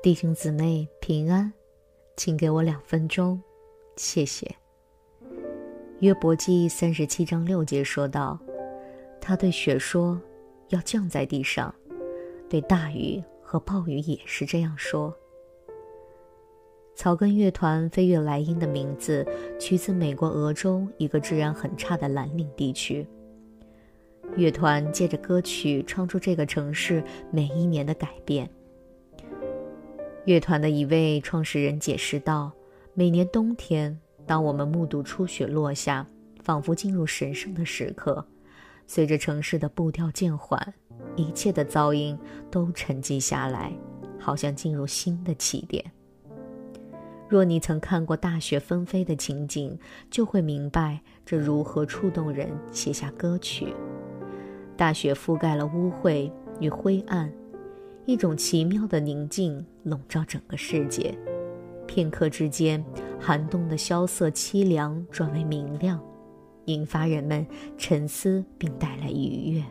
弟兄姊妹平安，请给我两分钟，谢谢。约伯记三十七章六节说道：“他对雪说，要降在地上；对大雨和暴雨也是这样说。”草根乐团飞越莱茵的名字取自美国俄州一个治安很差的蓝领地区。乐团借着歌曲唱出这个城市每一年的改变。乐团的一位创始人解释道：“每年冬天，当我们目睹初雪落下，仿佛进入神圣的时刻。随着城市的步调渐缓，一切的噪音都沉寂下来，好像进入新的起点。若你曾看过大雪纷飞的情景，就会明白这如何触动人写下歌曲。大雪覆盖了污秽与灰暗。”一种奇妙的宁静笼罩整个世界，片刻之间，寒冬的萧瑟凄凉转为明亮，引发人们沉思并带来愉悦。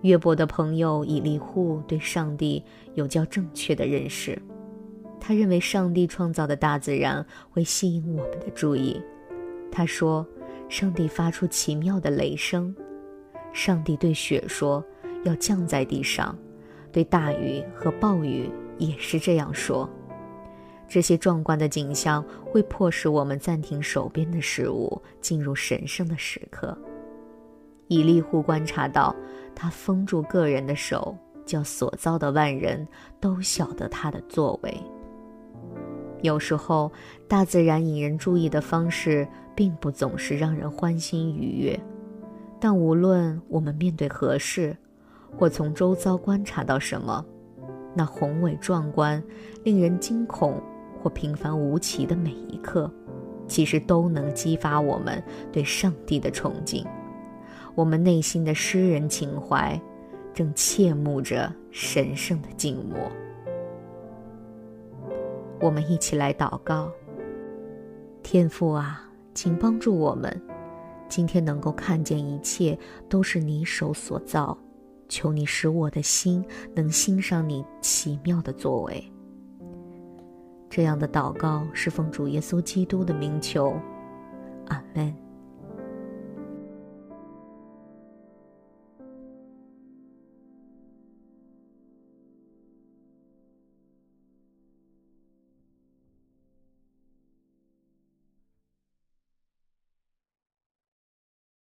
约伯的朋友以利户对上帝有较正确的认识，他认为上帝创造的大自然会吸引我们的注意。他说：“上帝发出奇妙的雷声，上帝对雪说，要降在地上。”对大雨和暴雨也是这样说。这些壮观的景象会迫使我们暂停手边的事物，进入神圣的时刻。以利户观察到，他封住个人的手，叫所造的万人都晓得他的作为。有时候，大自然引人注意的方式并不总是让人欢欣愉悦，但无论我们面对何事，或从周遭观察到什么，那宏伟壮观、令人惊恐或平凡无奇的每一刻，其实都能激发我们对上帝的崇敬。我们内心的诗人情怀，正切慕着神圣的静默。我们一起来祷告：天父啊，请帮助我们，今天能够看见一切都是你手所造。求你使我的心能欣赏你奇妙的作为。这样的祷告是奉主耶稣基督的名求，阿门。